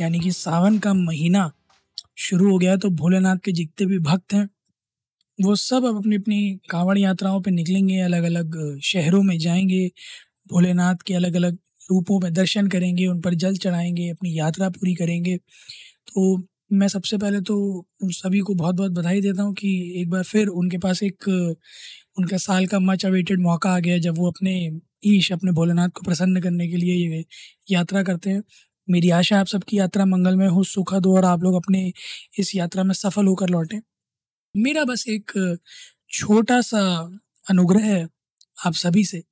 यानी कि सावन का महीना शुरू हो गया तो भोलेनाथ के जितने भी भक्त हैं, वो सब अब अपनी अपनी कांवड़ यात्राओं पे निकलेंगे अलग अलग शहरों में जाएँगे, भोलेनाथ के अलग अलग रूपों में दर्शन करेंगे, उन पर जल चढ़ाएँगे, अपनी यात्रा पूरी करेंगे। तो मैं सबसे पहले तो उन सभी को बहुत बहुत बधाई देता हूँ कि एक बार फिर उनके पास एक, उनका साल का मच अवेटेड मौका आ गया जब वो अपने ईश, अपने भोलेनाथ को प्रसन्न करने के लिए ये यात्रा करते हैं। मेरी आशा है आप सबकी यात्रा मंगलमय हो, सुखद हो और आप लोग अपने इस यात्रा में सफल होकर लौटें। मेरा बस एक छोटा सा अनुग्रह है आप सभी से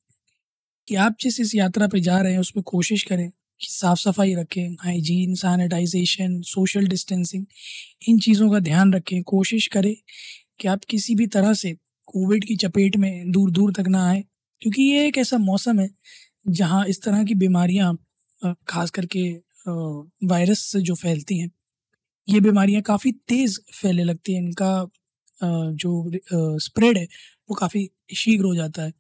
कि आप जिस इस यात्रा पे जा रहे हैं उसमें कोशिश करें कि साफ़ सफ़ाई रखें, हाइजीन, सैनिटाइजेशन, सोशल डिस्टेंसिंग, इन चीज़ों का ध्यान रखें। कोशिश करें कि आप किसी भी तरह से कोविड की चपेट में दूर दूर तक ना आए, क्योंकि ये एक ऐसा मौसम है जहाँ इस तरह की बीमारियाँ खास करके वायरस से जो फैलती हैं, ये बीमारियाँ काफ़ी तेज़ फैलने लगती हैं। इनका जो स्प्रेड है, वो काफ़ी शीघ्र हो जाता है।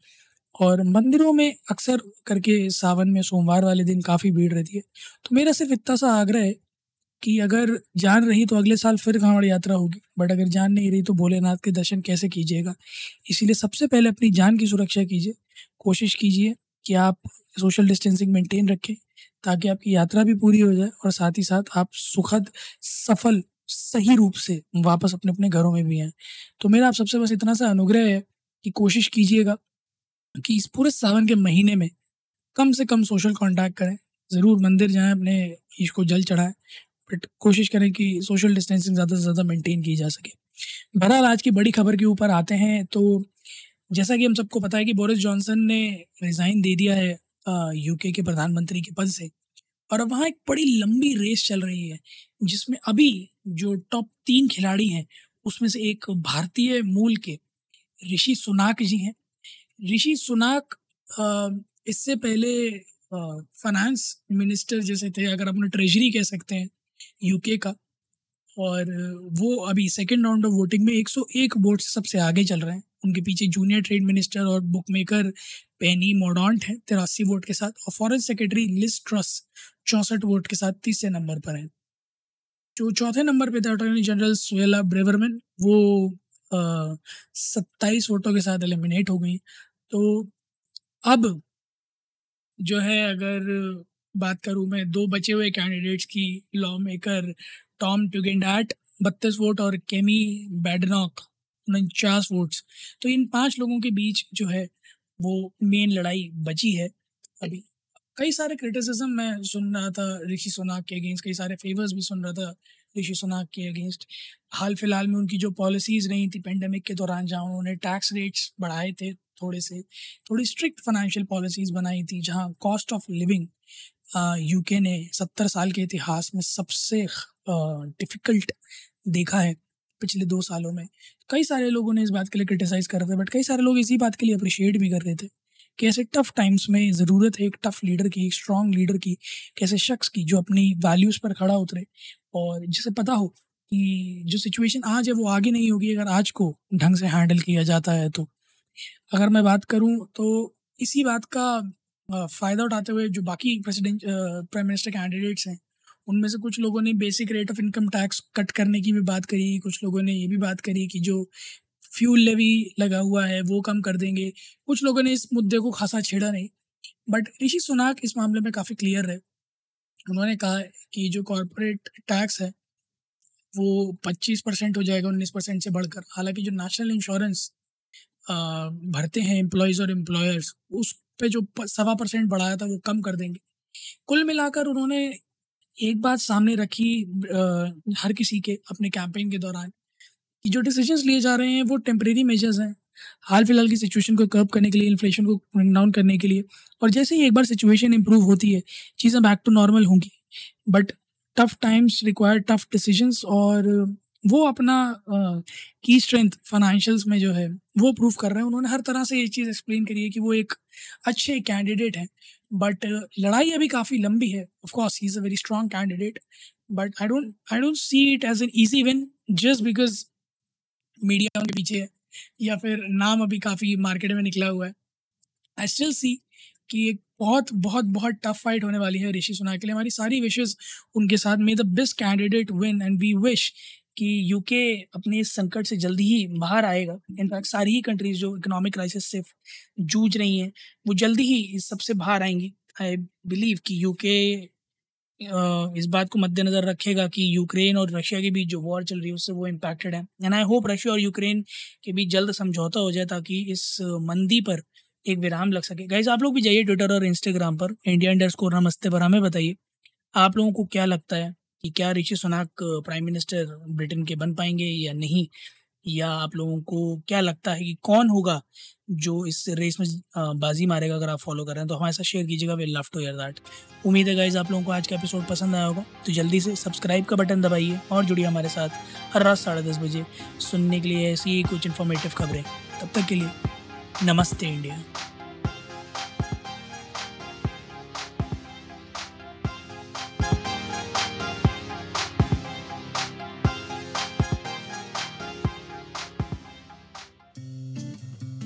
और मंदिरों में अक्सर करके सावन में, सोमवार वाले दिन काफ़ी भीड़ रहती है। तो मेरा सिर्फ़ इतना सा आग्रह है कि अगर जान रही तो अगले साल फिर कांवड़ यात्रा होगी। बट अगर जान नहीं रही तो भोलेनाथ के दर्शन कैसे कीजिएगा? इसीलिए सबसे पहले अपनी जान की सुरक्षा कीजिए। कोशिश कीजिए कि आप सोशल डिस्टेंसिंग मेंटेन रखें, ताकि आपकी यात्रा भी पूरी हो जाए और साथ ही साथ आप सुखद, सफल, सही रूप से वापस अपने अपने घरों में भी आए। तो मेरा आप सबसे बस इतना सा अनुग्रह है कि कोशिश कीजिएगा कि इस पूरे सावन के महीने में कम से कम सोशल कांटेक्ट करें, ज़रूर मंदिर जाएँ, अपने ईश को जल चढ़ाएँ, बट कोशिश करें कि सोशल डिस्टेंसिंग ज़्यादा से ज़्यादा मेंटेन की जा सके। बहरहाल, आज की बड़ी खबर के ऊपर आते हैं तो जैसा कि हम सबको पता है कि बोरिस जॉनसन ने रिज़ाइन दे दिया है यूके के प्रधानमंत्री के पद से और अब वहाँ एक बड़ी लंबी रेस चल रही है, जिसमें अभी जो टॉप तीन खिलाड़ी हैं, उसमें से एक भारतीय मूल के ऋषि सुनाक जी हैं। ऋषि सुनाक इससे पहले फाइनेंस मिनिस्टर जैसे थे, अगर अपने ट्रेजरी कह सकते हैं यूके का और वो अभी सेकेंड राउंड ऑफ़ वोटिंग में 101 वोट से सबसे आगे चल रहे हैं। उनके पीछे जूनियर ट्रेड मिनिस्टर और बुक मेकर पेनी मोडॉन्ट है, तिरासी वोट के साथ, और फॉरेन सेक्रेटरी लिस ट्रस चौंसठ वोट के साथ तीसरे नंबर पर है। जो चौथे नंबर पे थे अटॉर्नी जनरल सुएला ब्रेवरमैन वो सत्ताईस वोटों के साथ एलिमिनेट हो गई। तो अब जो है, अगर बात करूँ मैं, दो बचे हुए कैंडिडेट्स की लॉ मेकर टॉम टुगेंडाट बत्तीस वोट, और केमी बैडनॉक उनचास वोट्स तो इन पाँच लोगों के बीच जो है, वो मेन लड़ाई बची है। अभी कई सारे क्रिटिसिज्म मैं सुन रहा था ऋषि सोनाक के अगेंस्ट कई सारे फेवर्स भी सुन रहा था ऋषि सोनाक के अगेंस्ट हाल फ़िलहाल में उनकी जो पॉलिसीज़ रही थी पेंडेमिक के दौरान, जहाँ उन्होंने टैक्स रेट्स बढ़ाए थे थोड़े से, थोड़ी स्ट्रिक्ट फाइनेंशियल पॉलिसीज़ बनाई थी, जहाँ कॉस्ट ऑफ़ लिविंग यूके ने सत्तर साल के इतिहास में सबसे डिफ़िकल्ट देखा है। पिछले दो सालों में। कई सारे लोगों ने इस बात के लिए क्रिटिसाइज़ कर रहे थे बट कई सारे लोग इसी बात के लिए अप्रिशिएट भी कर रहे थे कि ऐसे टफ टाइम्स में ज़रूरत है एक टफ लीडर की, एक स्ट्रॉन्ग लीडर की कैसे शख्स की जो अपनी वैल्यूज़ पर खड़ा उतरे। और जिसे पता हो कि जो सिचुएशन आज है वो आगे नहीं होगी, अगर आज को ढंग से हैंडल किया जाता है तो। अगर मैं बात करूँ तो इसी बात का फ़ायदा उठाते हुए जो बाकी प्रेसिडेंट प्राइम मिनिस्टर कैंडिडेट्स हैं उनमें से कुछ लोगों ने basic rate of income tax cut करने की भी बात करी, कुछ लोगों ने ये भी बात करी कि जो फ्यूल लेवी लगा हुआ है, वो कम कर देंगे। कुछ लोगों ने इस मुद्दे को खासा छेड़ा नहीं। बट ऋषि सुनाक इस मामले में काफ़ी क्लियर है। उन्होंने कहा कि जो कॉरपोरेट टैक्स है, वो 25 परसेंट हो जाएगा 19 परसेंट से बढ़कर। हालाँकि जो नेशनल इंश्योरेंस भरते हैं एम्प्लॉयज़ और एम्प्लॉयर्स उस पे जो सवा परसेंट बढ़ाया था, वो कम कर देंगे। कुल मिलाकर उन्होंने एक बात सामने रखी आ, हर किसी के अपने कैंपेन के दौरान कि जो डिसीजंस लिए जा रहे हैं वो टेम्परेरी मेजर्स हैं। हाल फ़िलहाल की सिचुएशन को कर्व करने के लिए इन्फ्लेशन को डाउन करने के लिए। और जैसे ही एक बार सिचुएशन इंप्रूव होती है चीज़ें बैक टू नॉर्मल होंगी। But tough times require tough decisions और वो अपना की स्ट्रेंथ फाइनेंशियल्स में जो है वो प्रूव कर रहे हैं। उन्होंने हर तरह से ये चीज़ एक्सप्लेन करी है कि वो एक अच्छे कैंडिडेट हैं। बट लड़ाई अभी काफ़ी लंबी है। Of course he is a very strong candidate but I don't I don't see it as an easy win just because media के पीछे है, या फिर नाम अभी काफ़ी मार्केट में निकला हुआ है। आई स्टिल सी कि एक बहुत बहुत बहुत टफ फाइट होने वाली है ऋषि सुना के लिए। हमारी सारी विशेज उनके साथ। May the best candidate win and we wish कि यूके अपने इस संकट से जल्दी ही बाहर आएगा। इनफैक्ट सारी ही कंट्रीज़ जो इकोनॉमिक क्राइसिस से जूझ रही हैं, वो जल्दी ही इस सबसे बाहर आएँगी। आई बिलीव कि यूके इस बात को मद्देनज़र रखेगा कि यूक्रेन और रशिया के बीच जो वॉर चल रही है, उससे वो इम्पैक्टेड है। एंड आई होप रशिया और यूक्रेन के बीच जल्द समझौता हो जाए ताकि इस मंदी पर एक विराम लग सके। गाइज़ आप लोग भी जाइए ट्विटर और इंस्टाग्राम पर इंडिया इंडर्स को नमस्ते पर। हमें बताइए, आप लोगों को क्या लगता है? कि क्या Rishi Sunak prime minister Britain के बन पाएँगे या नहीं? या आप लोगों को क्या लगता है कि कौन होगा जो इस रेस में बाजी मारेगा अगर आप फॉलो कर रहे हैं? तो हमारे साथ शेयर कीजिएगा we love to hear that उम्मीद है गाइज़ आप लोगों को आज का एपिसोड पसंद आया होगा। तो जल्दी से सब्सक्राइब का बटन दबाइए और जुड़िए हमारे साथ हर रात साढ़े दस बजे सुनने के लिए ऐसी कुछ इन्फॉर्मेटिव खबरें। तब तक के लिए नमस्ते इंडिया।